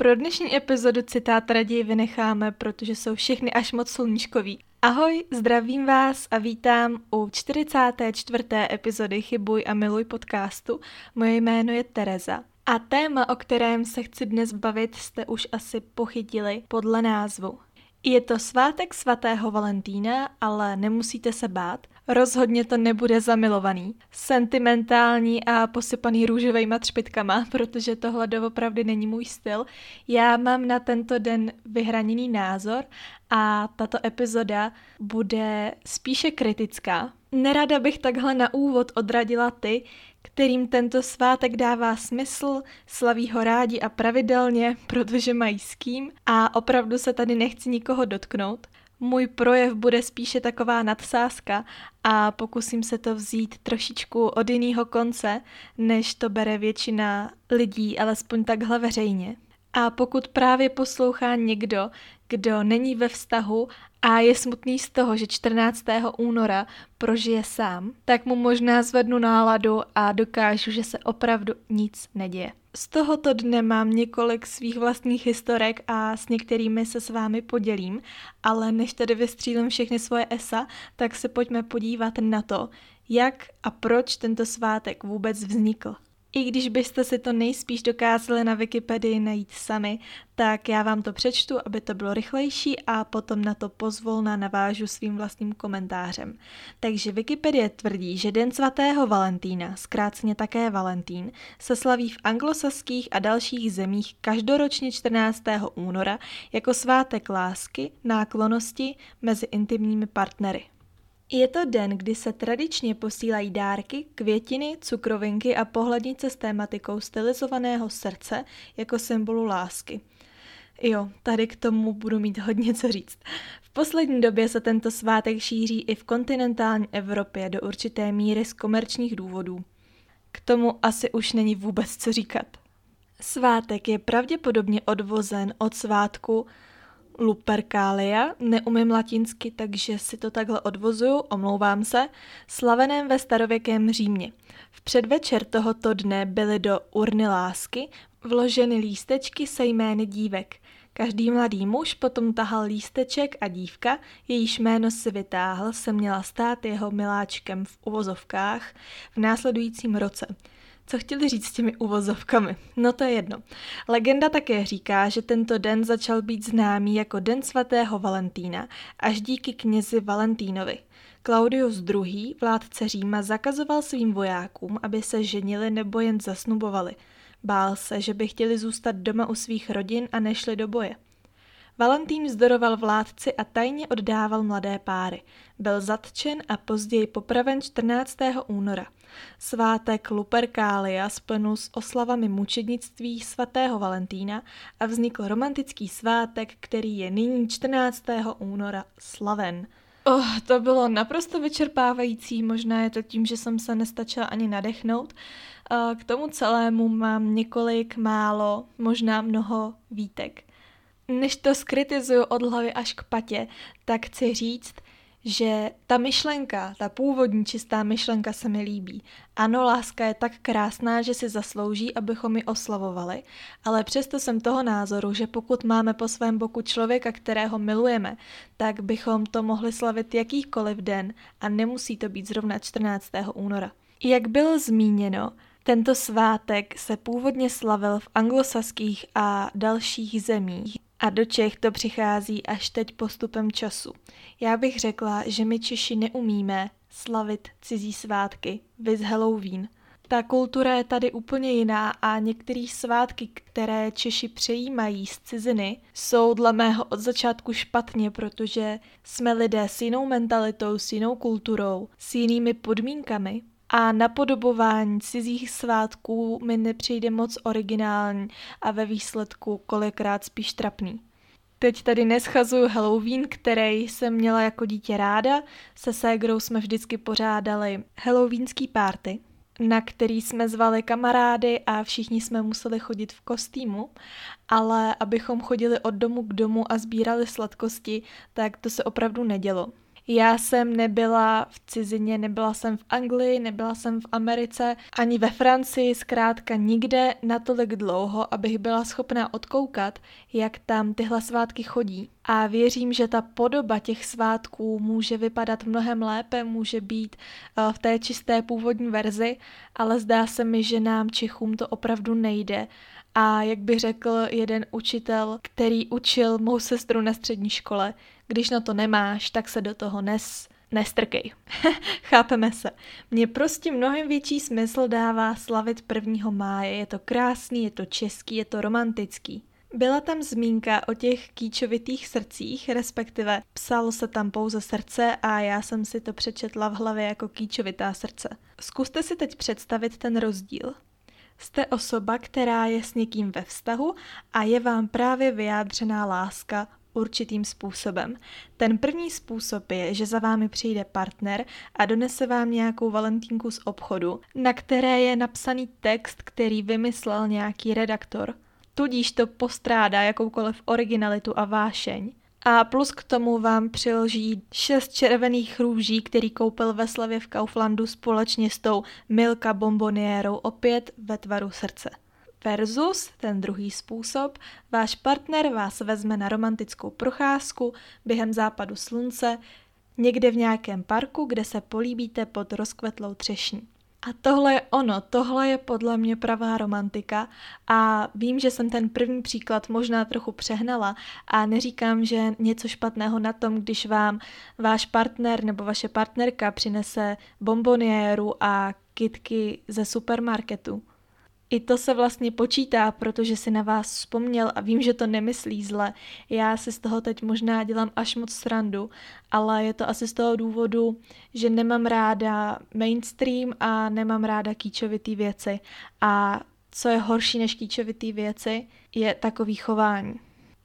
Pro dnešní epizodu citát raději vynecháme, protože jsou všechny až moc sluníčkový. Ahoj, zdravím vás a vítám u 44. epizody Chybuj a miluj podcastu. Moje jméno je Tereza. A téma, o kterém se chci dnes bavit, jste už asi pochytili podle názvu. Je to svátek svatého Valentína, ale nemusíte se bát. Rozhodně to nebude zamilovaný, sentimentální a posypaný růžovými třpitkama, protože tohle doopravdy není můj styl. Já mám na tento den vyhraněný názor a tato epizoda bude spíše kritická. Nerada bych takhle na úvod odradila ty, kterým tento svátek dává smysl, slaví ho rádi a pravidelně, protože mají s kým a opravdu se tady nechci nikoho dotknout. Můj projev bude spíše taková nadsázka a pokusím se to vzít trošičku od jiného konce, než to bere většina lidí, alespoň takhle veřejně. A pokud právě poslouchá někdo, kdo není ve vztahu a je smutný z toho, že 14. února prožije sám, tak mu možná zvednu náladu a dokážu, že se opravdu nic neděje. Z tohoto dne mám několik svých vlastních historek a s některými se s vámi podělím, ale než tedy vystřílím všechny svoje esa, tak se pojďme podívat na to, jak a proč tento svátek vůbec vznikl. I když byste si to nejspíš dokázali na Wikipedii najít sami, tak já vám to přečtu, aby to bylo rychlejší a potom na to pozvolna navážu svým vlastním komentářem. Takže Wikipedie tvrdí, že Den svatého Valentína, zkráceně také Valentín, se slaví v anglosaských a dalších zemích každoročně 14. února jako svátek lásky, náklonosti mezi intimními partnery. Je to den, kdy se tradičně posílají dárky, květiny, cukrovinky a pohlednice s tématikou stylizovaného srdce jako symbolu lásky. Jo, tady k tomu budu mít hodně co říct. V poslední době se tento svátek šíří i v kontinentální Evropě do určité míry z komerčních důvodů. K tomu asi už není vůbec co říkat. Svátek je pravděpodobně odvozen od svátku Lupercalia, neumím latinsky, takže si to takhle odvozuju, omlouvám se, slaveném ve starověkém Římě. V předvečer tohoto dne byly do urny lásky vloženy lístečky se jmény dívek. Každý mladý muž potom tahal lísteček a dívka, jejíž jméno si vytáhl, se měla stát jeho miláčkem v uvozovkách v následujícím roce – co chtěli říct s těmi uvozovkami? No to je jedno. Legenda také říká, že tento den začal být známý jako Den svatého Valentína až díky knězi Valentínovi. Claudius II., vládce Říma, zakazoval svým vojákům, aby se ženili nebo jen zasnubovali. Bál se, že by chtěli zůstat doma u svých rodin a nešli do boje. Valentín vzdoroval vládci a tajně oddával mladé páry. Byl zatčen a později popraven 14. února. Svátek Lupercalia splnul s oslavami mučednictví svatého Valentína a vznikl romantický svátek, který je nyní 14. února slaven. Oh, to bylo naprosto vyčerpávající, možná je to tím, že jsem se nestačila ani nadechnout. K tomu celému mám několik málo, možná mnoho výtek. Než to skritizuju od hlavy až k patě, tak chci říct, že ta myšlenka, ta původní čistá myšlenka se mi líbí. Ano, láska je tak krásná, že si zaslouží, abychom ji oslavovali, ale přesto jsem toho názoru, že pokud máme po svém boku člověka, kterého milujeme, tak bychom to mohli slavit jakýkoliv den a nemusí to být zrovna 14. února. Jak bylo zmíněno, tento svátek se původně slavil v anglosaských a dalších zemích a do Čech to přichází až teď postupem času. Já bych řekla, že my Češi neumíme slavit cizí svátky, viz Halloween. Ta kultura je tady úplně jiná a některé svátky, které Češi přejímají z ciziny, jsou dle mého od začátku špatně, protože jsme lidé s jinou mentalitou, s jinou kulturou, s jinými podmínkami a napodobování cizích svátků mi nepřijde moc originální a ve výsledku kolikrát spíš trapný. Teď tady neschazuju Halloween, který jsem měla jako dítě ráda. Se ségrou jsme vždycky pořádali halloweenský párty, na který jsme zvali kamarády a všichni jsme museli chodit v kostýmu, ale abychom chodili od domu k domu a sbírali sladkosti, tak to se opravdu nedělo. Já jsem nebyla v cizině, nebyla jsem v Anglii, nebyla jsem v Americe, ani ve Francii, zkrátka nikde natolik dlouho, abych byla schopná odkoukat, jak tam tyhle svátky chodí. A věřím, že ta podoba těch svátků může vypadat mnohem lépe, může být eh, v té čisté původní verzi, ale zdá se mi, že nám Čechům to opravdu nejde a jak by řekl jeden učitel, který učil mou sestru na střední škole, když na to nemáš, tak se do toho nes, nestrkej. Chápeme se. Mně prostě mnohem větší smysl dává slavit 1. máje. Je to krásný, je to český, je to romantický. Byla tam zmínka o těch kýčovitých srdcích, respektive psalo se tam pouze srdce a já jsem si to přečetla v hlavě jako kýčovitá srdce. Zkuste si teď představit ten rozdíl. Jste osoba, která je s někým ve vztahu a je vám právě vyjádřená láska určitým způsobem. Ten první způsob je, že za vámi přijde partner a donese vám nějakou valentínku z obchodu, na které je napsaný text, který vymyslel nějaký redaktor. Tudíž to postrádá jakoukoliv originalitu a vášeň. A plus k tomu vám přiloží šest červených růží, který koupil ve slavě v Kauflandu společně s tou Milka bomboniérou opět ve tvaru srdce. Versus ten druhý způsob, váš partner vás vezme na romantickou procházku během západu slunce někde v nějakém parku, kde se políbíte pod rozkvetlou třešní. A tohle je ono, tohle je podle mě pravá romantika a vím, že jsem ten první příklad možná trochu přehnala a neříkám, že něco špatného na tom, když vám váš partner nebo vaše partnerka přinese bomboniéru a kitky ze supermarketu. I to se vlastně počítá, protože si na vás vzpomněl a vím, že to nemyslí zle. Já si z toho teď možná dělám až moc srandu, ale je to asi z toho důvodu, že nemám ráda mainstream a nemám ráda kýčovitý věci. A co je horší než kýčovitý věci, je takový chování.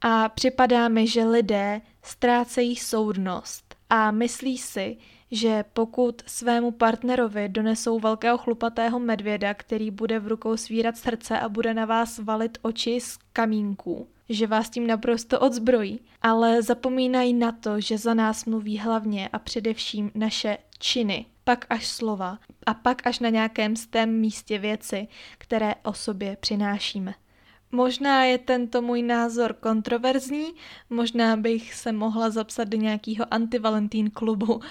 A připadá mi, že lidé ztrácejí soudnost a myslí si, že pokud svému partnerovi donesou velkého chlupatého medvěda, který bude v rukou svírat srdce a bude na vás valit oči z kamínků, že vás tím naprosto odzbrojí, ale zapomínají na to, že za nás mluví hlavně a především naše činy, pak až slova a pak až na nějakém stém místě věci, které o sobě přinášíme. Možná je tento můj názor kontroverzní, možná bych se mohla zapsat do nějakého antivalentín klubu,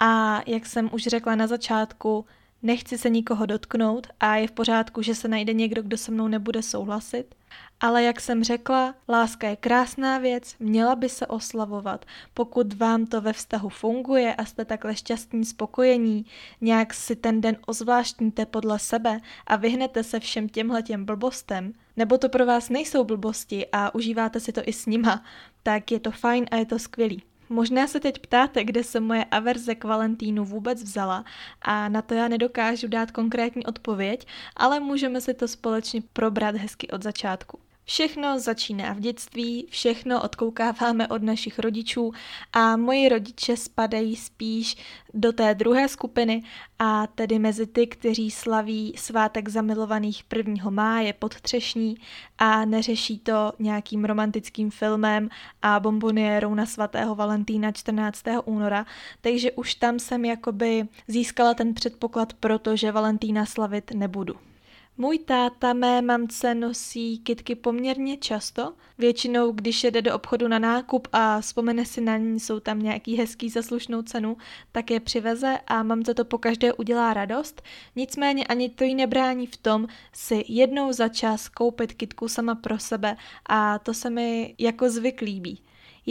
a jak jsem už řekla na začátku, nechci se nikoho dotknout a je v pořádku, že se najde někdo, kdo se mnou nebude souhlasit. Ale jak jsem řekla, láska je krásná věc, měla by se oslavovat. Pokud vám to ve vztahu funguje a jste takhle šťastní, spokojení, nějak si ten den ozvláštníte podle sebe a vyhnete se všem těmhletěm blbostem, nebo to pro vás nejsou blbosti a užíváte si to i s nima, tak je to fajn a je to skvělý. Možná se teď ptáte, kde se moje averze k Valentínu vůbec vzala a na to já nedokážu dát konkrétní odpověď, ale můžeme si to společně probrat hezky od začátku. Všechno začíná v dětství, všechno odkoukáváme od našich rodičů a moji rodiče spadají spíš do té druhé skupiny a tedy mezi ty, kteří slaví svátek zamilovaných 1. máje pod třešní a neřeší to nějakým romantickým filmem a bomboniérou na svatého Valentína 14. února, takže už tam jsem jakoby získala ten předpoklad, protože Valentína slavit nebudu. Můj táta mé mamce nosí kitky poměrně často. Většinou, když jede do obchodu na nákup a vzpomene si na ní, jsou tam nějaký hezký za slušnou cenu, tak je přiveze a mamce to pokaždé udělá radost. Nicméně ani to jí nebrání v tom si jednou za čas koupit kitku sama pro sebe a to se mi jako zvyk líbí.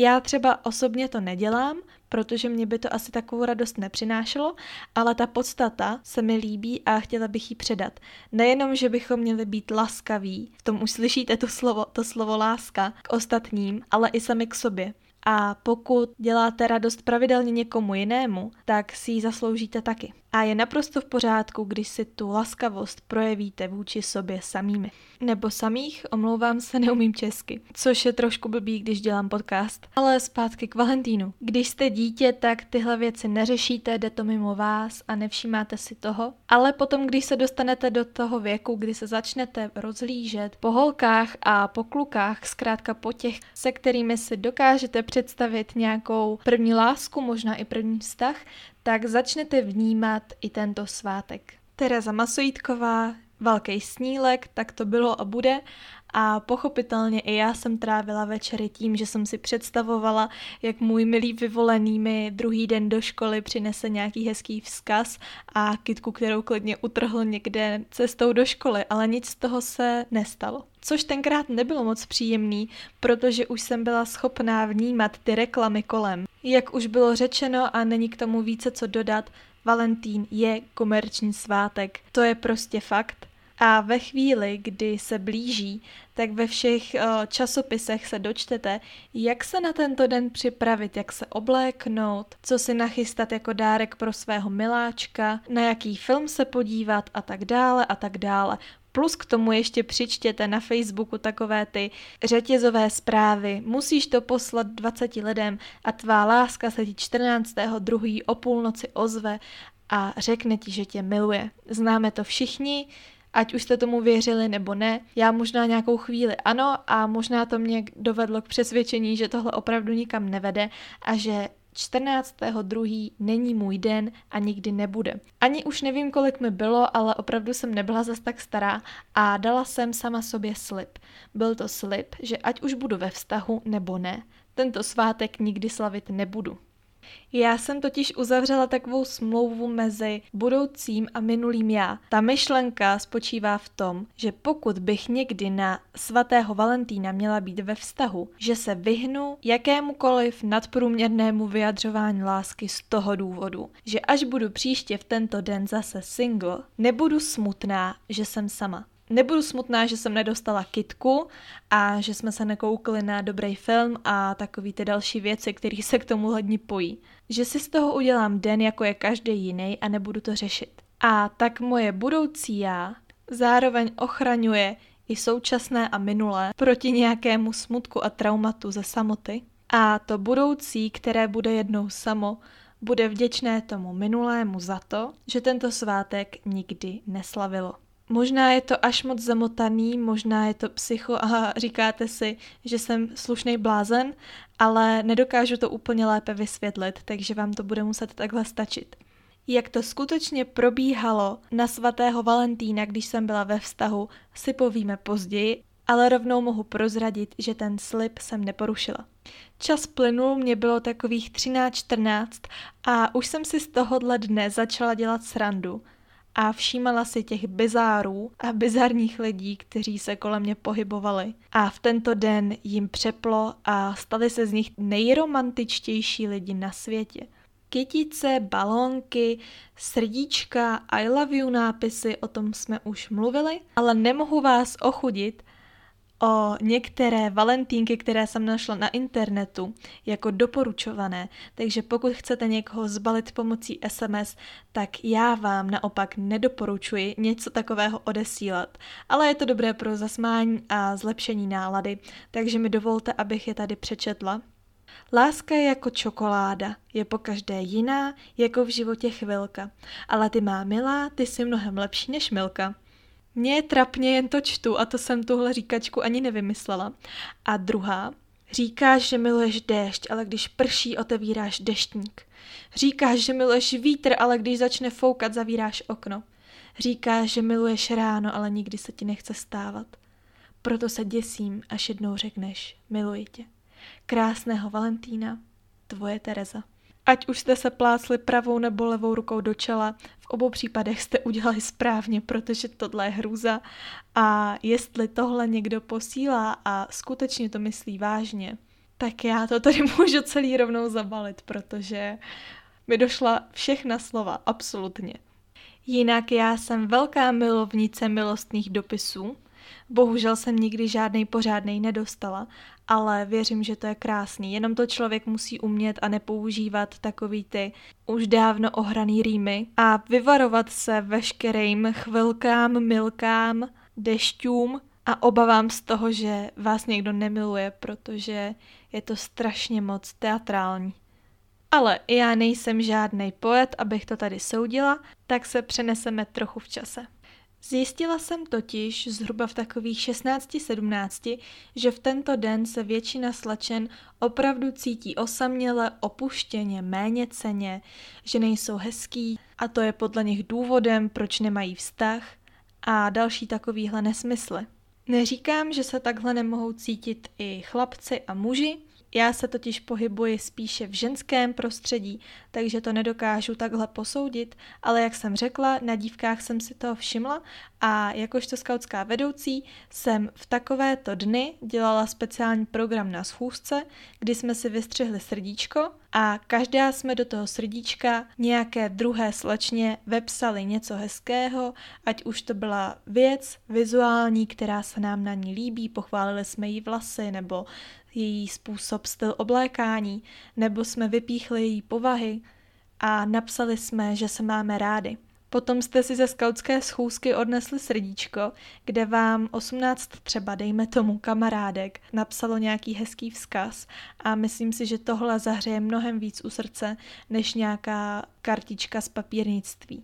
Já třeba osobně to nedělám, protože mě by to asi takovou radost nepřinášelo, ale ta podstata se mi líbí a chtěla bych ji předat. Nejenom, že bychom měli být laskaví, v tom už slyšíte to slovo, to slovo láska k ostatním, ale i sami k sobě. A pokud děláte radost pravidelně někomu jinému, tak si ji zasloužíte taky. A je naprosto v pořádku, když si tu laskavost projevíte vůči sobě samými. Nebo samých, omlouvám se, neumím česky, což je trošku blbý, když dělám podcast. Ale zpátky k Valentínu. Když jste dítě, tak tyhle věci neřešíte, jde to mimo vás a nevšímáte si toho. Ale potom, když se dostanete do toho věku, kdy se začnete rozhlížet po holkách a po klukách, zkrátka po těch, se kterými si dokážete představit nějakou první lásku, možná i první vztah, tak začnete vnímat i tento svátek. Tereza Masojítková, velký snílek, tak to bylo a bude. A pochopitelně i já jsem trávila večery tím, že jsem si představovala, jak můj milý vyvolený mi druhý den do školy přinese nějaký hezký vzkaz a kitku, kterou klidně utrhl někde cestou do školy, ale nic z toho se nestalo. Což tenkrát nebylo moc příjemný, protože už jsem byla schopná vnímat ty reklamy kolem. Jak už bylo řečeno a není k tomu více co dodat, Valentín je komerční svátek. To je prostě fakt. A ve chvíli, kdy se blíží, tak ve všech uh, časopisech se dočtete, jak se na tento den připravit, jak se obléknout, co si nachystat jako dárek pro svého miláčka, na jaký film se podívat a tak dále a tak dále. Plus k tomu ještě přičtěte na Facebooku takové ty řetězové zprávy. Musíš to poslat 20 lidem a tvá láska se ti 14. druhý o půlnoci ozve a řekne ti, že tě miluje. Známe to všichni, ať už jste tomu věřili nebo ne. Já možná nějakou chvíli ano a možná to mě dovedlo k přesvědčení, že tohle opravdu nikam nevede a že 14.2. není můj den a nikdy nebude. Ani už nevím, kolik mi bylo, ale opravdu jsem nebyla zas tak stará a dala jsem sama sobě slib. Byl to slib, že ať už budu ve vztahu nebo ne, tento svátek nikdy slavit nebudu. Já jsem totiž uzavřela takovou smlouvu mezi budoucím a minulým já. Ta myšlenka spočívá v tom, že pokud bych někdy na svatého Valentína měla být ve vztahu, že se vyhnu jakémukoliv nadprůměrnému vyjadřování lásky z toho důvodu, že až budu příště v tento den zase single, nebudu smutná, že jsem sama nebudu smutná, že jsem nedostala kitku a že jsme se nekoukli na dobrý film a takový ty další věci, které se k tomu hodně pojí. Že si z toho udělám den, jako je každý jiný a nebudu to řešit. A tak moje budoucí já zároveň ochraňuje i současné a minulé proti nějakému smutku a traumatu ze samoty. A to budoucí, které bude jednou samo, bude vděčné tomu minulému za to, že tento svátek nikdy neslavilo. Možná je to až moc zamotaný, možná je to psycho a říkáte si, že jsem slušný blázen, ale nedokážu to úplně lépe vysvětlit, takže vám to bude muset takhle stačit. Jak to skutečně probíhalo na svatého Valentína, když jsem byla ve vztahu, si povíme později, ale rovnou mohu prozradit, že ten slib jsem neporušila. Čas plynul, mě bylo takových 13-14 a už jsem si z tohohle dne začala dělat srandu – a všímala si těch bizárů a bizarních lidí, kteří se kolem mě pohybovali. A v tento den jim přeplo a stali se z nich nejromantičtější lidi na světě. Kytice, balónky, srdíčka, I love you nápisy, o tom jsme už mluvili, ale nemohu vás ochudit o některé valentínky, které jsem našla na internetu jako doporučované, takže pokud chcete někoho zbalit pomocí SMS, tak já vám naopak nedoporučuji něco takového odesílat, ale je to dobré pro zasmání a zlepšení nálady, takže mi dovolte, abych je tady přečetla. Láska je jako čokoláda, je po každé jiná, jako v životě chvilka, ale ty má milá, ty jsi mnohem lepší než Milka. Mně je trapně, jen to čtu a to jsem tuhle říkačku ani nevymyslela. A druhá, říkáš, že miluješ déšť, ale když prší, otevíráš deštník. Říkáš, že miluješ vítr, ale když začne foukat, zavíráš okno. Říkáš, že miluješ ráno, ale nikdy se ti nechce stávat. Proto se děsím, až jednou řekneš, miluji tě. Krásného Valentína, tvoje Tereza. Ať už jste se plácli pravou nebo levou rukou do čela, v obou případech jste udělali správně, protože tohle je hrůza. A jestli tohle někdo posílá a skutečně to myslí vážně, tak já to tady můžu celý rovnou zabalit, protože mi došla všechna slova, absolutně. Jinak já jsem velká milovnice milostných dopisů, Bohužel jsem nikdy žádný pořádný nedostala, ale věřím, že to je krásný. Jenom to člověk musí umět a nepoužívat takový ty už dávno ohraný rýmy a vyvarovat se veškerým chvilkám, milkám, dešťům a obavám z toho, že vás někdo nemiluje, protože je to strašně moc teatrální. Ale já nejsem žádný poet, abych to tady soudila, tak se přeneseme trochu v čase. Zjistila jsem totiž zhruba v takových 16-17, že v tento den se většina slečen opravdu cítí osaměle, opuštěně, méně ceně, že nejsou hezký a to je podle nich důvodem, proč nemají vztah a další takovýhle nesmysly. Neříkám, že se takhle nemohou cítit i chlapci a muži, já se totiž pohybuji spíše v ženském prostředí, takže to nedokážu takhle posoudit, ale jak jsem řekla, na dívkách jsem si toho všimla a jakožto skautská vedoucí jsem v takovéto dny dělala speciální program na schůzce, kdy jsme si vystřihli srdíčko a každá jsme do toho srdíčka nějaké druhé slečně vepsali něco hezkého, ať už to byla věc vizuální, která se nám na ní líbí, pochválili jsme jí vlasy nebo její způsob, styl oblékání, nebo jsme vypíchli její povahy a napsali jsme, že se máme rády. Potom jste si ze skautské schůzky odnesli srdíčko, kde vám 18 třeba, dejme tomu, kamarádek napsalo nějaký hezký vzkaz a myslím si, že tohle zahřeje mnohem víc u srdce, než nějaká kartička z papírnictví.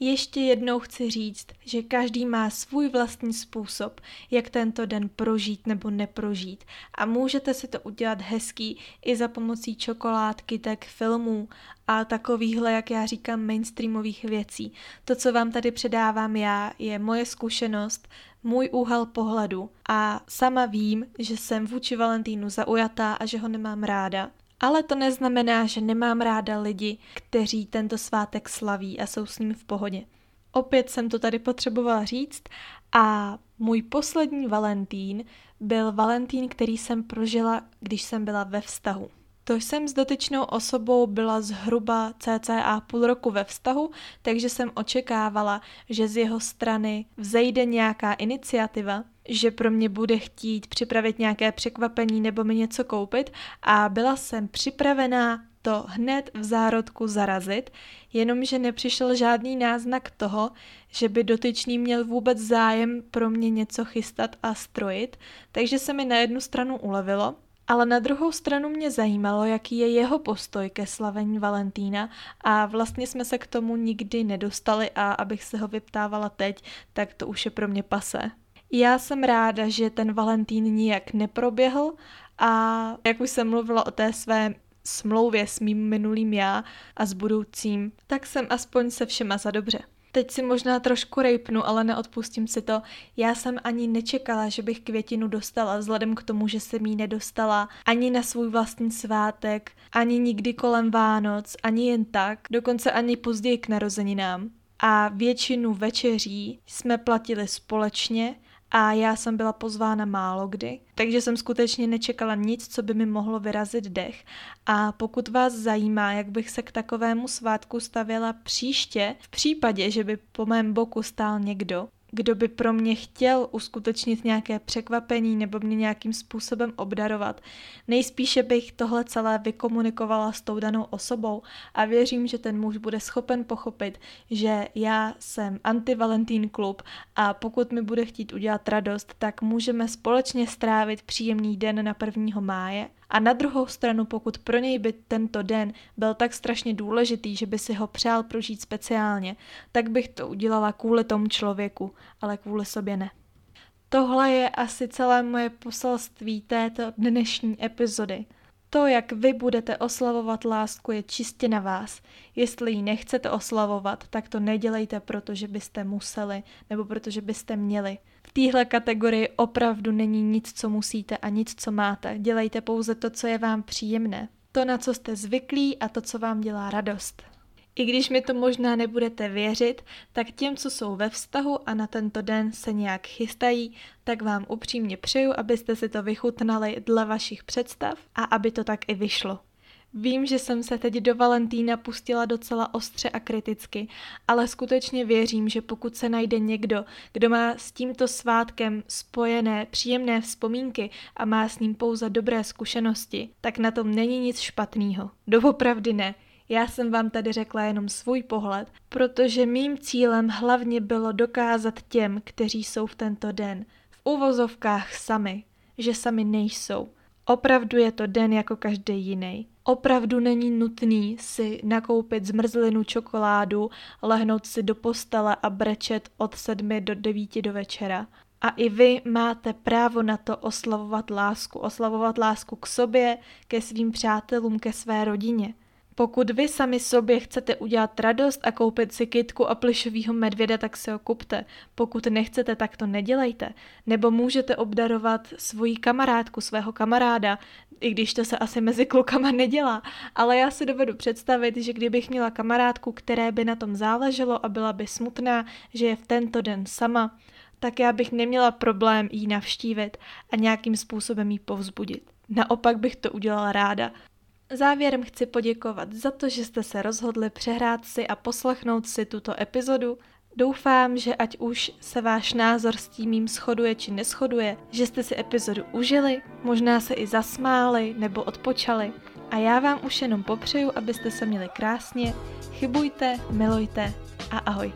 Ještě jednou chci říct, že každý má svůj vlastní způsob, jak tento den prožít nebo neprožít. A můžete si to udělat hezký i za pomocí čokoládky, tak filmů a takovýchhle, jak já říkám, mainstreamových věcí. To, co vám tady předávám já, je moje zkušenost, můj úhel pohledu. A sama vím, že jsem vůči Valentínu zaujatá a že ho nemám ráda ale to neznamená, že nemám ráda lidi, kteří tento svátek slaví a jsou s ním v pohodě. Opět jsem to tady potřebovala říct a můj poslední Valentín byl Valentín, který jsem prožila, když jsem byla ve vztahu. To jsem s dotyčnou osobou byla zhruba cca půl roku ve vztahu, takže jsem očekávala, že z jeho strany vzejde nějaká iniciativa, že pro mě bude chtít připravit nějaké překvapení nebo mi něco koupit a byla jsem připravená to hned v zárodku zarazit, jenomže nepřišel žádný náznak toho, že by dotyčný měl vůbec zájem pro mě něco chystat a strojit, takže se mi na jednu stranu ulevilo, ale na druhou stranu mě zajímalo, jaký je jeho postoj ke slavení Valentína a vlastně jsme se k tomu nikdy nedostali a abych se ho vyptávala teď, tak to už je pro mě pase. Já jsem ráda, že ten Valentín nijak neproběhl a jak už jsem mluvila o té své smlouvě s mým minulým já a s budoucím, tak jsem aspoň se všema za dobře. Teď si možná trošku rejpnu, ale neodpustím si to. Já jsem ani nečekala, že bych květinu dostala, vzhledem k tomu, že jsem ji nedostala ani na svůj vlastní svátek, ani nikdy kolem Vánoc, ani jen tak, dokonce ani později k narozeninám. A většinu večeří jsme platili společně, a já jsem byla pozvána málo kdy, takže jsem skutečně nečekala nic, co by mi mohlo vyrazit dech. A pokud vás zajímá, jak bych se k takovému svátku stavěla příště, v případě, že by po mém boku stál někdo, kdo by pro mě chtěl uskutečnit nějaké překvapení nebo mě nějakým způsobem obdarovat. Nejspíše bych tohle celé vykomunikovala s tou danou osobou a věřím, že ten muž bude schopen pochopit, že já jsem anti-Valentín klub a pokud mi bude chtít udělat radost, tak můžeme společně strávit příjemný den na 1. máje a na druhou stranu, pokud pro něj by tento den byl tak strašně důležitý, že by si ho přál prožít speciálně, tak bych to udělala kvůli tomu člověku, ale kvůli sobě ne. Tohle je asi celé moje poselství této dnešní epizody. To, jak vy budete oslavovat lásku, je čistě na vás. Jestli ji nechcete oslavovat, tak to nedělejte, protože byste museli nebo protože byste měli. V téhle kategorii opravdu není nic, co musíte a nic, co máte. Dělejte pouze to, co je vám příjemné. To, na co jste zvyklí a to, co vám dělá radost. I když mi to možná nebudete věřit, tak těm, co jsou ve vztahu a na tento den se nějak chystají, tak vám upřímně přeju, abyste si to vychutnali dle vašich představ a aby to tak i vyšlo. Vím, že jsem se teď do Valentína pustila docela ostře a kriticky, ale skutečně věřím, že pokud se najde někdo, kdo má s tímto svátkem spojené příjemné vzpomínky a má s ním pouze dobré zkušenosti, tak na tom není nic špatného. Doopravdy ne. Já jsem vám tady řekla jenom svůj pohled, protože mým cílem hlavně bylo dokázat těm, kteří jsou v tento den, v uvozovkách sami, že sami nejsou. Opravdu je to den jako každý jiný. Opravdu není nutný si nakoupit zmrzlinu čokoládu, lehnout si do postele a brečet od sedmi do devíti do večera. A i vy máte právo na to oslavovat lásku, oslavovat lásku k sobě, ke svým přátelům, ke své rodině. Pokud vy sami sobě chcete udělat radost a koupit si kytku a plišovýho medvěda, tak si ho kupte. Pokud nechcete, tak to nedělejte. Nebo můžete obdarovat svoji kamarádku, svého kamaráda, i když to se asi mezi klukama nedělá. Ale já si dovedu představit, že kdybych měla kamarádku, které by na tom záleželo a byla by smutná, že je v tento den sama, tak já bych neměla problém jí navštívit a nějakým způsobem jí povzbudit. Naopak bych to udělala ráda. Závěrem chci poděkovat za to, že jste se rozhodli přehrát si a poslechnout si tuto epizodu. Doufám, že ať už se váš názor s tím mým shoduje či neschoduje, že jste si epizodu užili, možná se i zasmáli nebo odpočali. A já vám už jenom popřeju, abyste se měli krásně, chybujte, milujte a ahoj.